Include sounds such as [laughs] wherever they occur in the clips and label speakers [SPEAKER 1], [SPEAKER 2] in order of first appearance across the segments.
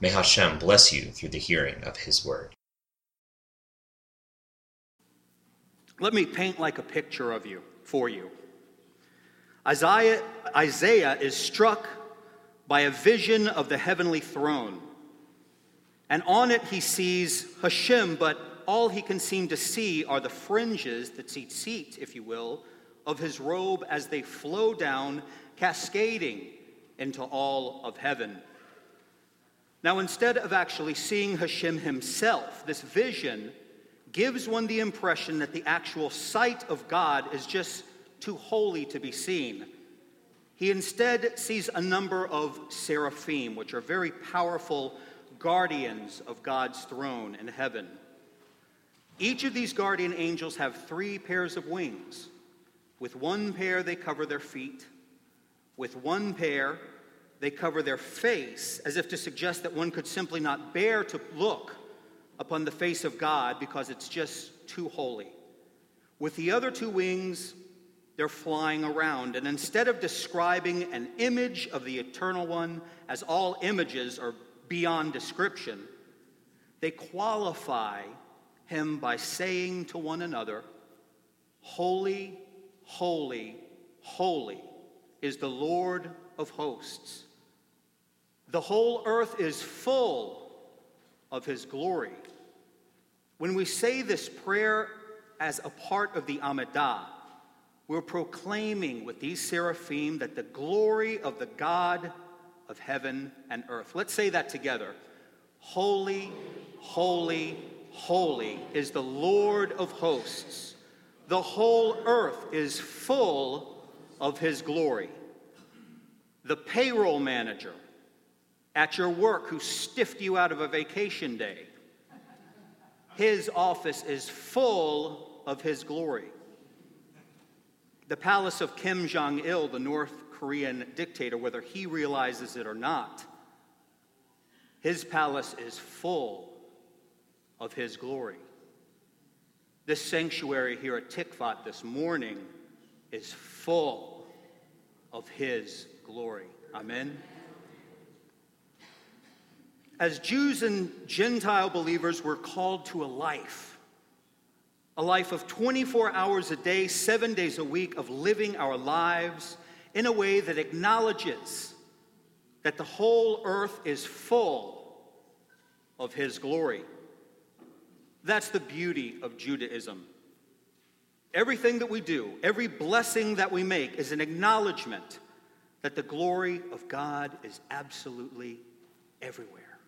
[SPEAKER 1] May Hashem bless you through the hearing of His word.
[SPEAKER 2] Let me paint like a picture of you for you. Isaiah, Isaiah is struck by a vision of the heavenly throne. And on it he sees Hashem, but all he can seem to see are the fringes, the tzitzit, if you will, of his robe as they flow down, cascading into all of heaven. Now, instead of actually seeing Hashem himself, this vision gives one the impression that the actual sight of God is just too holy to be seen. He instead sees a number of seraphim, which are very powerful guardians of God's throne in heaven. Each of these guardian angels have three pairs of wings. With one pair, they cover their feet. With one pair, they cover their face as if to suggest that one could simply not bear to look upon the face of God because it's just too holy. With the other two wings, they're flying around. And instead of describing an image of the Eternal One, as all images are beyond description, they qualify him by saying to one another, Holy, holy, holy is the Lord of hosts. The whole earth is full of his glory. When we say this prayer as a part of the Amidah, we're proclaiming with these seraphim that the glory of the God of heaven and earth. Let's say that together. Holy, holy, holy is the Lord of hosts. The whole earth is full of his glory. The payroll manager at your work who stiffed you out of a vacation day. His office is full of his glory. The palace of Kim Jong il, the North Korean dictator, whether he realizes it or not, his palace is full of his glory. This sanctuary here at Tikvat this morning is full of his glory. Amen. As Jews and Gentile believers, we're called to a life, a life of 24 hours a day, seven days a week, of living our lives in a way that acknowledges that the whole earth is full of His glory. That's the beauty of Judaism. Everything that we do, every blessing that we make, is an acknowledgement that the glory of God is absolutely everywhere.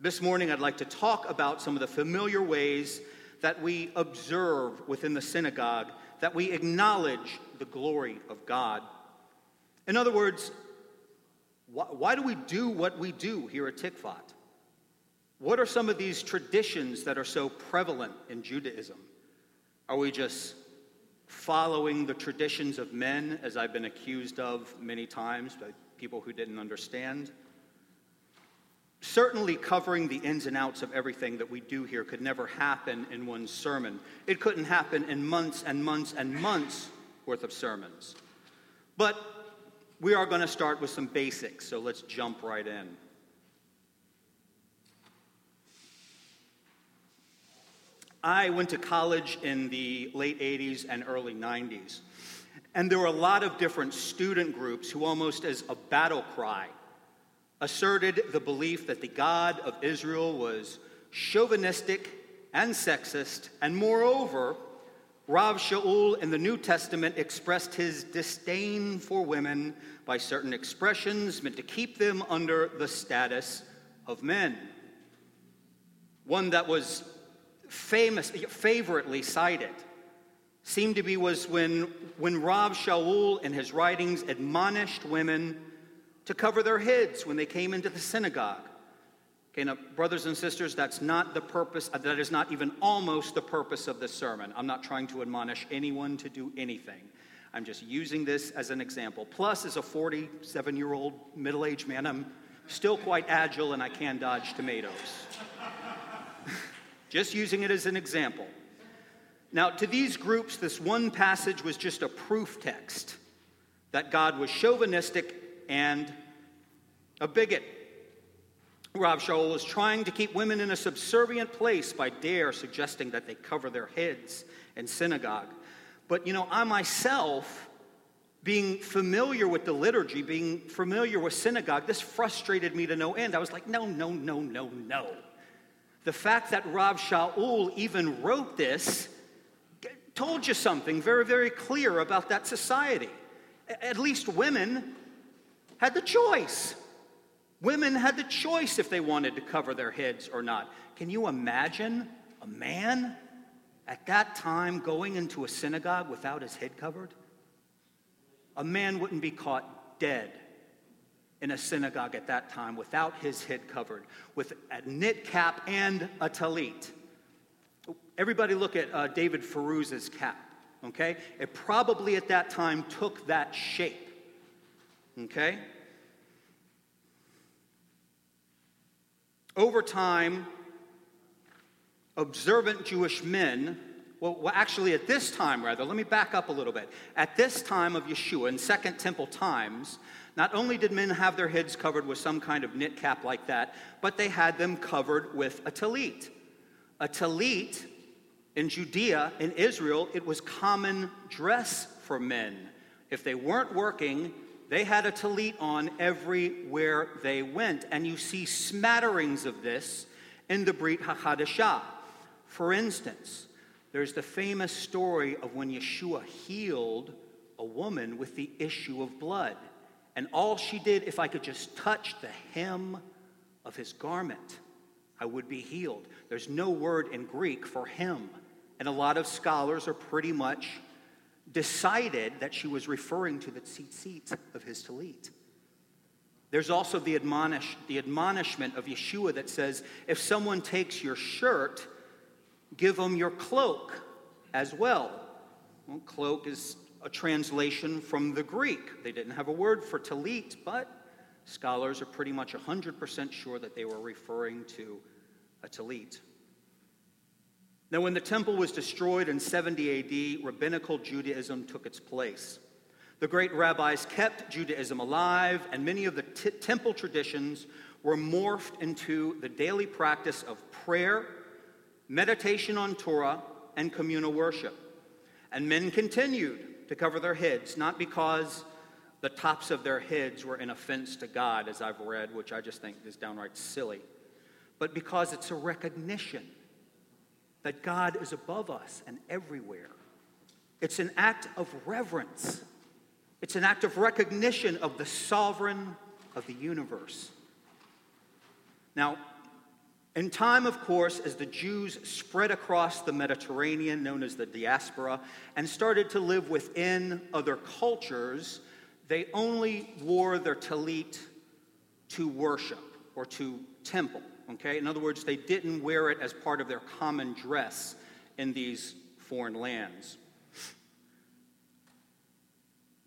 [SPEAKER 2] This morning, I'd like to talk about some of the familiar ways that we observe within the synagogue, that we acknowledge the glory of God. In other words, why, do we do what we do here at Tikvat? What are some of these traditions that are so prevalent in Judaism? Are we just following the traditions of men, as I've been accused of many times by people who didn't understand? Certainly, covering the ins and outs of everything that we do here could never happen in one sermon. It couldn't happen in months and months and months worth of sermons. But we are going to start with some basics, so let's jump right in. I went to college in the late 80s and early 90s, and there were a lot of different student groups who, almost as a battle cry, asserted the belief that the God of Israel was chauvinistic and sexist, and moreover, Rav Shaul in the New Testament expressed his disdain for women by certain expressions meant to keep them under the status of men. One that was famous, favoritely cited seemed to be was when, when Rav Shaul in his writings admonished women to cover their heads when they came into the synagogue, Okay, now, brothers and sisters, that's not the purpose, uh, that is not even almost the purpose of this sermon. I'm not trying to admonish anyone to do anything. I'm just using this as an example. Plus, as a 47 year old middle aged man, I'm still quite agile and I can dodge tomatoes. [laughs] just using it as an example. Now, to these groups, this one passage was just a proof text that God was chauvinistic and a bigot. Rav Shaul was trying to keep women in a subservient place by dare suggesting that they cover their heads in synagogue. But you know, I myself, being familiar with the liturgy, being familiar with synagogue, this frustrated me to no end. I was like, no, no, no, no, no. The fact that Rav Shaul even wrote this told you something very, very clear about that society. At least women had the choice. Women had the choice if they wanted to cover their heads or not. Can you imagine a man at that time going into a synagogue without his head covered? A man wouldn't be caught dead in a synagogue at that time without his head covered, with a knit cap and a talit. Everybody look at uh, David Feruz's cap, okay? It probably at that time took that shape, okay? Over time, observant Jewish men, well, well, actually, at this time, rather, let me back up a little bit. At this time of Yeshua, in Second Temple times, not only did men have their heads covered with some kind of knit cap like that, but they had them covered with a talit. A talit in Judea, in Israel, it was common dress for men. If they weren't working, they had a talit on everywhere they went. And you see smatterings of this in the Brit HaChadashah. For instance, there's the famous story of when Yeshua healed a woman with the issue of blood. And all she did, if I could just touch the hem of his garment, I would be healed. There's no word in Greek for him. And a lot of scholars are pretty much decided that she was referring to the tzitzit of his talit. There's also the, admonish, the admonishment of Yeshua that says, if someone takes your shirt, give them your cloak as well. well. Cloak is a translation from the Greek. They didn't have a word for talit, but scholars are pretty much 100% sure that they were referring to a talit. Now, when the temple was destroyed in 70 AD, rabbinical Judaism took its place. The great rabbis kept Judaism alive, and many of the t- temple traditions were morphed into the daily practice of prayer, meditation on Torah, and communal worship. And men continued to cover their heads, not because the tops of their heads were an offense to God, as I've read, which I just think is downright silly, but because it's a recognition that God is above us and everywhere. It's an act of reverence, it's an act of recognition of the sovereign of the universe. Now, in time, of course, as the Jews spread across the Mediterranean, known as the diaspora, and started to live within other cultures, they only wore their talit to worship or to temple. Okay? In other words, they didn't wear it as part of their common dress in these foreign lands.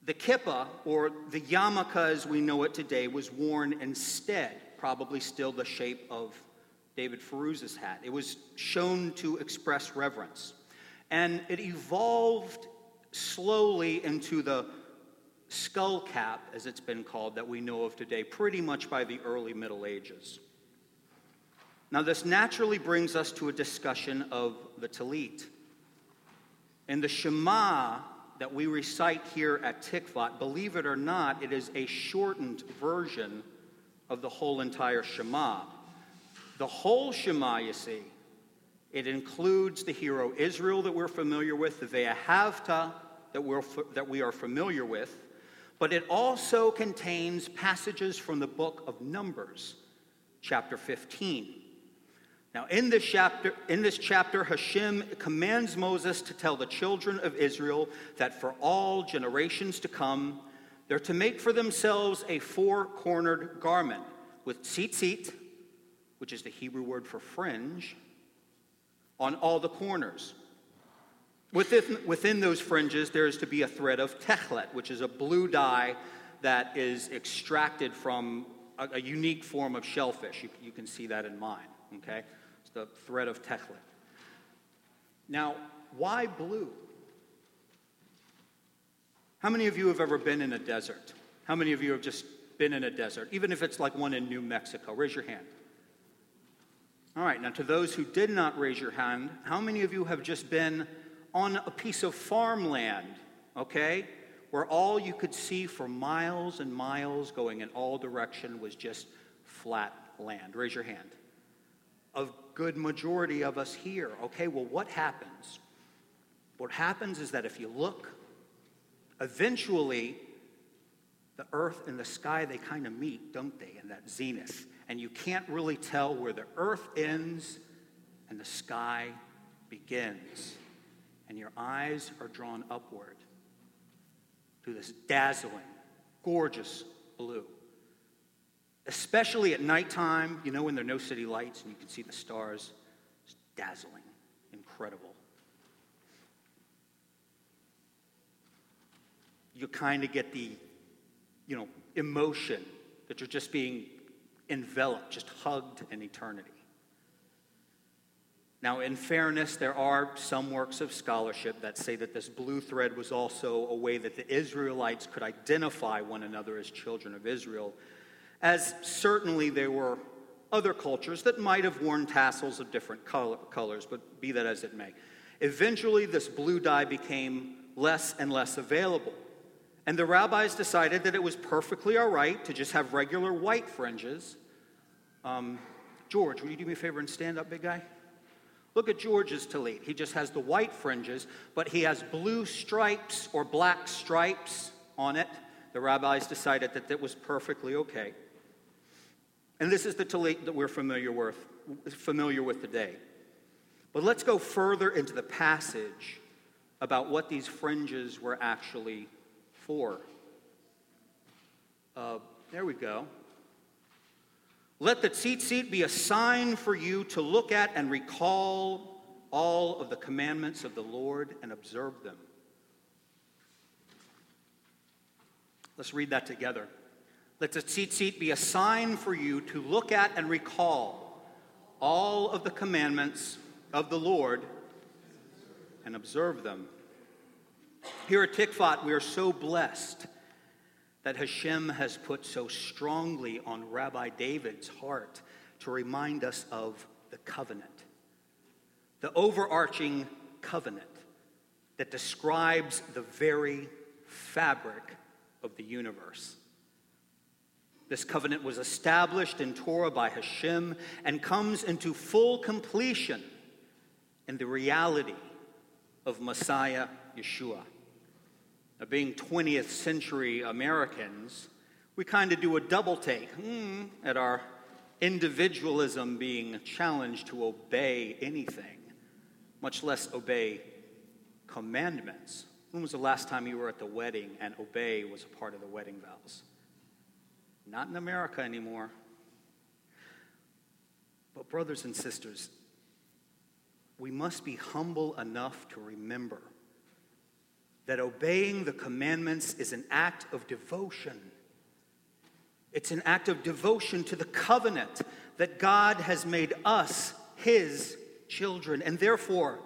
[SPEAKER 2] The kippah, or the yarmulke as we know it today, was worn instead, probably still the shape of David Feruz's hat. It was shown to express reverence. And it evolved slowly into the skull cap, as it's been called, that we know of today, pretty much by the early Middle Ages. Now, this naturally brings us to a discussion of the Talit. And the Shema that we recite here at Tikvat, believe it or not, it is a shortened version of the whole entire Shema. The whole Shema, you see, it includes the Hear O Israel that we're familiar with, the Ve'ahavta that, we're, that we are familiar with, but it also contains passages from the book of Numbers, chapter 15. Now, in this chapter, in this chapter, Hashem commands Moses to tell the children of Israel that for all generations to come, they're to make for themselves a four cornered garment with tzitzit, which is the Hebrew word for fringe, on all the corners. Within, within those fringes, there is to be a thread of techlet, which is a blue dye that is extracted from a, a unique form of shellfish. You, you, can see that in mine, okay? The thread of techlet. Now, why blue? How many of you have ever been in a desert? How many of you have just been in a desert, even if it's like one in New Mexico? Raise your hand. All right, now to those who did not raise your hand, how many of you have just been on a piece of farmland, okay, where all you could see for miles and miles going in all direction was just flat land. Raise your hand. A good majority of us here. Okay, well, what happens? What happens is that if you look, eventually the earth and the sky, they kind of meet, don't they, in that zenith. And you can't really tell where the earth ends and the sky begins and your eyes are drawn upward to this dazzling, gorgeous blue. Especially at nighttime, you know, when there are no city lights and you can see the stars. It's dazzling, incredible. You kind of get the, you know, emotion that you're just being enveloped, just hugged in eternity. Now, in fairness, there are some works of scholarship that say that this blue thread was also a way that the Israelites could identify one another as children of Israel, as certainly there were other cultures that might have worn tassels of different color, colors, but be that as it may. Eventually, this blue dye became less and less available. And the rabbis decided that it was perfectly all right to just have regular white fringes. Um, George, will you do me a favor and stand up, big guy? Look at George's tallit. He just has the white fringes, but he has blue stripes or black stripes on it. The rabbis decided that that was perfectly okay. And this is the tallit that we're familiar with, familiar with today. But let's go further into the passage about what these fringes were actually for. Uh, there we go. Let the tzitzit be a sign for you to look at and recall all of the commandments of the Lord and observe them. Let's read that together. Let the tzitzit be a sign for you to look at and recall all of the commandments of the Lord and observe them. Here at Tikvat, we are so blessed that Hashem has put so strongly on Rabbi David's heart to remind us of the covenant, the overarching covenant that describes the very fabric of the universe. This covenant was established in Torah by Hashem and comes into full completion in the reality of Messiah Yeshua Now, being 20th century Americans, we kind of do a double take hmm, at our individualism being challenged to obey anything, much less obey commandments. When was the last time you were at the wedding and obey was a part of the wedding vows? Not in America anymore. But, brothers and sisters, we must be humble enough to remember that obeying the commandments is an act of devotion. It's an act of devotion to the covenant that God has made us his children, and therefore,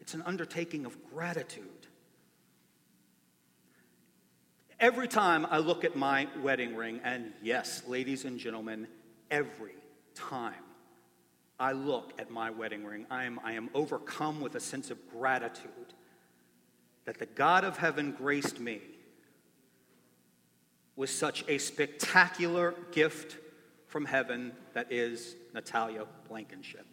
[SPEAKER 2] it's an undertaking of gratitude. Every time I look at my wedding ring, and yes, ladies and gentlemen, every time I look at my wedding ring, I am, I am overcome with a sense of gratitude that the God of heaven graced me with such a spectacular gift from heaven that is Natalia Blankenship.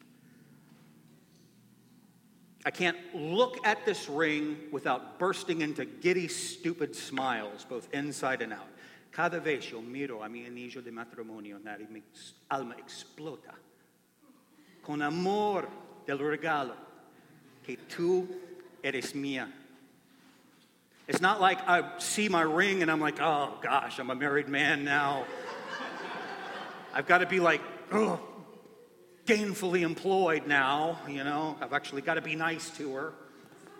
[SPEAKER 2] I can't look at this ring without bursting into giddy, stupid smiles, both inside and out. Cada vez yo miro a mi anillo de matrimonio, mi alma explota con amor del regalo que tú eres mía. It's not like I see my ring and I'm like, oh gosh, I'm a married man now. I've got to be like, oh, gainfully employed now, you know. I've actually got to be nice to her.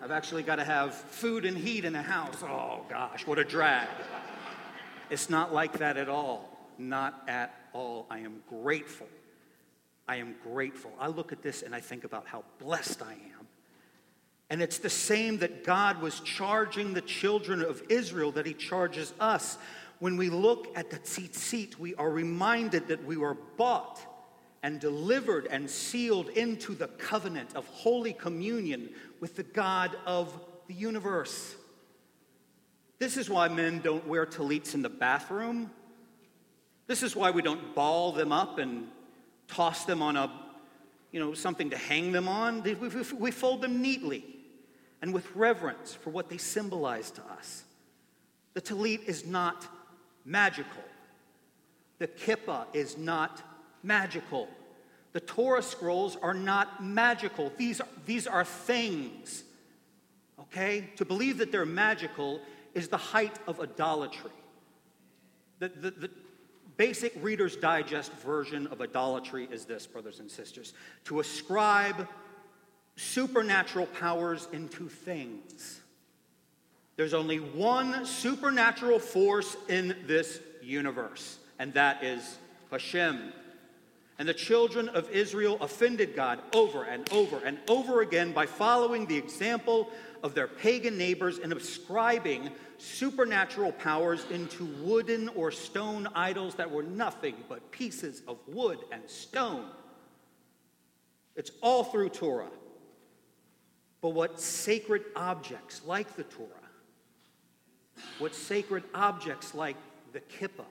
[SPEAKER 2] I've actually got to have food and heat in the house. Oh gosh, what a drag. It's not like that at all. Not at all. I am grateful. I am grateful. I look at this and I think about how blessed I am. And it's the same that God was charging the children of Israel that He charges us. When we look at the tzitzit, we are reminded that we were bought and delivered and sealed into the covenant of holy communion with the God of the universe. This is why men don't wear tallits in the bathroom. This is why we don't ball them up and toss them on a, you know, something to hang them on. We fold them neatly and with reverence for what they symbolize to us. The tallit is not magical. The kippah is not magical. The Torah scrolls are not magical. These are, these are things. Okay? To believe that they're magical is the height of idolatry. The, the, the basic Reader's Digest version of idolatry is this, brothers and sisters to ascribe supernatural powers into things. There's only one supernatural force in this universe, and that is Hashem. And the children of Israel offended God over and over and over again by following the example of their pagan neighbors and ascribing supernatural powers into wooden or stone idols that were nothing but pieces of wood and stone. It's all through Torah. But what sacred objects like the Torah, what sacred objects like the kippah,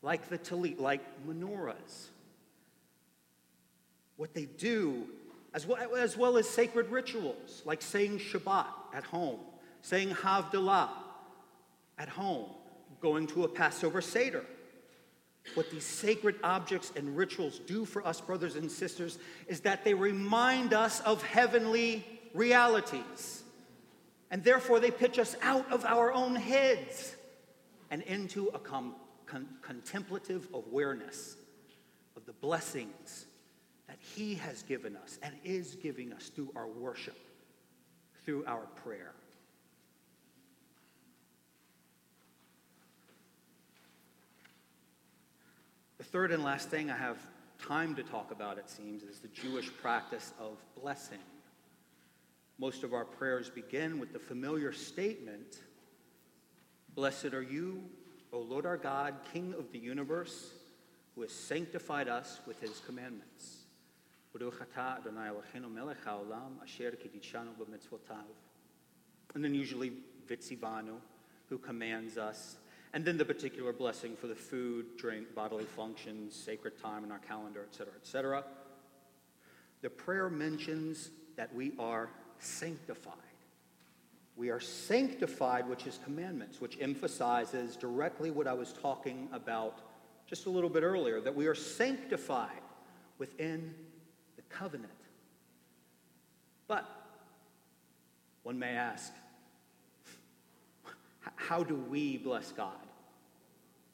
[SPEAKER 2] like the talit, like menorahs, what they do, as well, as well as sacred rituals like saying Shabbat at home, saying Havdalah at home, going to a Passover Seder. What these sacred objects and rituals do for us, brothers and sisters, is that they remind us of heavenly realities. And therefore, they pitch us out of our own heads and into a com- con- contemplative awareness of the blessings that He has given us and is giving us through our worship, through our prayer. The third and last thing I have time to talk about, it seems, is the Jewish practice of blessing. Most of our prayers begin with the familiar statement Blessed are you, O Lord our God, King of the universe, who has sanctified us with his commandments. And then usually Vitsivanu, who commands us. And then the particular blessing for the food, drink, bodily functions, sacred time in our calendar, etc., etc. The prayer mentions that we are sanctified. We are sanctified, which is commandments, which emphasizes directly what I was talking about just a little bit earlier that we are sanctified within covenant. But one may ask, how do we bless God?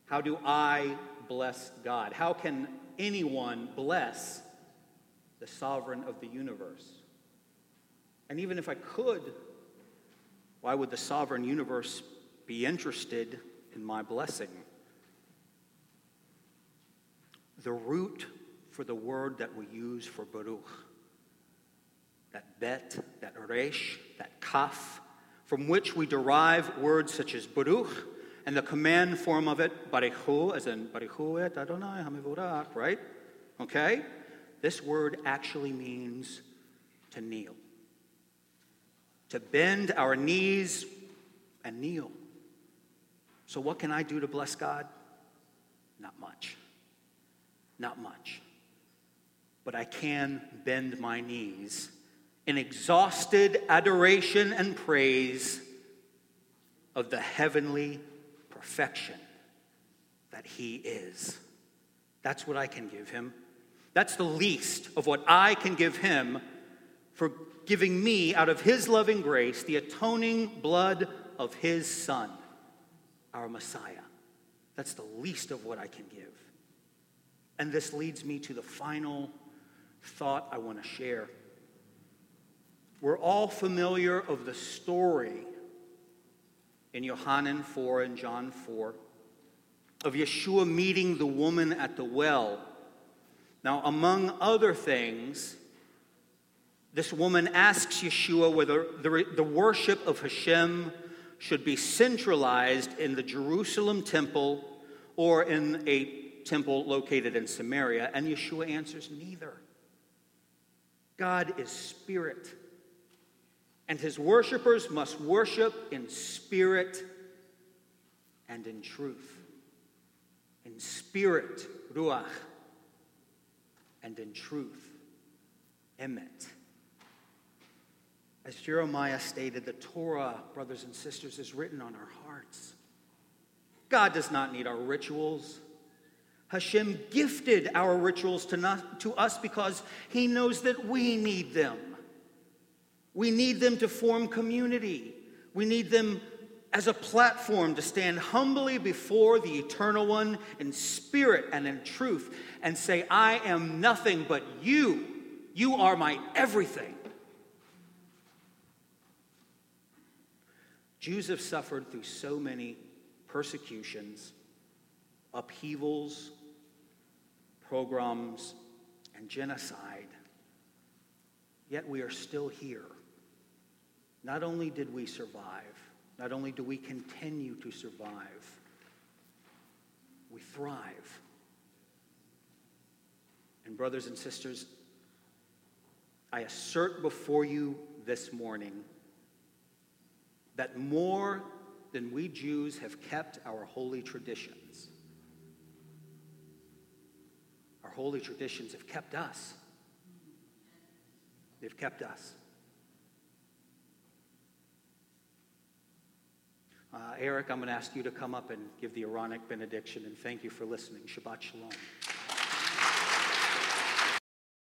[SPEAKER 2] How do I bless God? How can anyone bless the sovereign of the universe? And even if I could, why would the sovereign universe be interested in my blessing? The root for the word that we use for Baruch, that bet, that resh, that kaf, from which we derive words such as Baruch and the command form of it, Barichu, as in Barichu et Adonai Hamivorach, right? Okay? This word actually means to kneel to bend our knees and kneel. So, what can I do to bless God? Not much. Not much. But I can bend my knees in exhausted adoration and praise of the heavenly perfection that He is. That's what I can give Him. That's the least of what I can give Him for giving me, out of his loving grace, the atoning blood of his Son, our Messiah. That's the least of what I can give. And this leads me to the final thought I want to share. We're all familiar of the story in Yohanan 4 and John 4 of Yeshua meeting the woman at the well. Now, among other things, this woman asks Yeshua whether the, the worship of Hashem should be centralized in the Jerusalem temple or in a temple located in Samaria, and Yeshua answers neither. God is spirit, and his worshipers must worship in spirit and in truth. In spirit, ruach, and in truth, emet. As Jeremiah stated, the Torah, brothers and sisters, is written on our hearts. God does not need our rituals. Hashem gifted our rituals to, not, to us because he knows that we need them. We need them to form community. We need them as a platform to stand humbly before the Eternal One in spirit and in truth and say, I am nothing but you. You are my everything. Jews have suffered through so many persecutions, upheavals, pogroms, and genocide. Yet we are still here. Not only did we survive, not only do we continue to survive, we thrive. And, brothers and sisters, I assert before you this morning that more than we Jews have kept our holy traditions, our holy traditions have kept us. They've kept us. Uh, Eric, I'm going to ask you to come up and give the Aaronic benediction, and thank you for listening. Shabbat Shalom.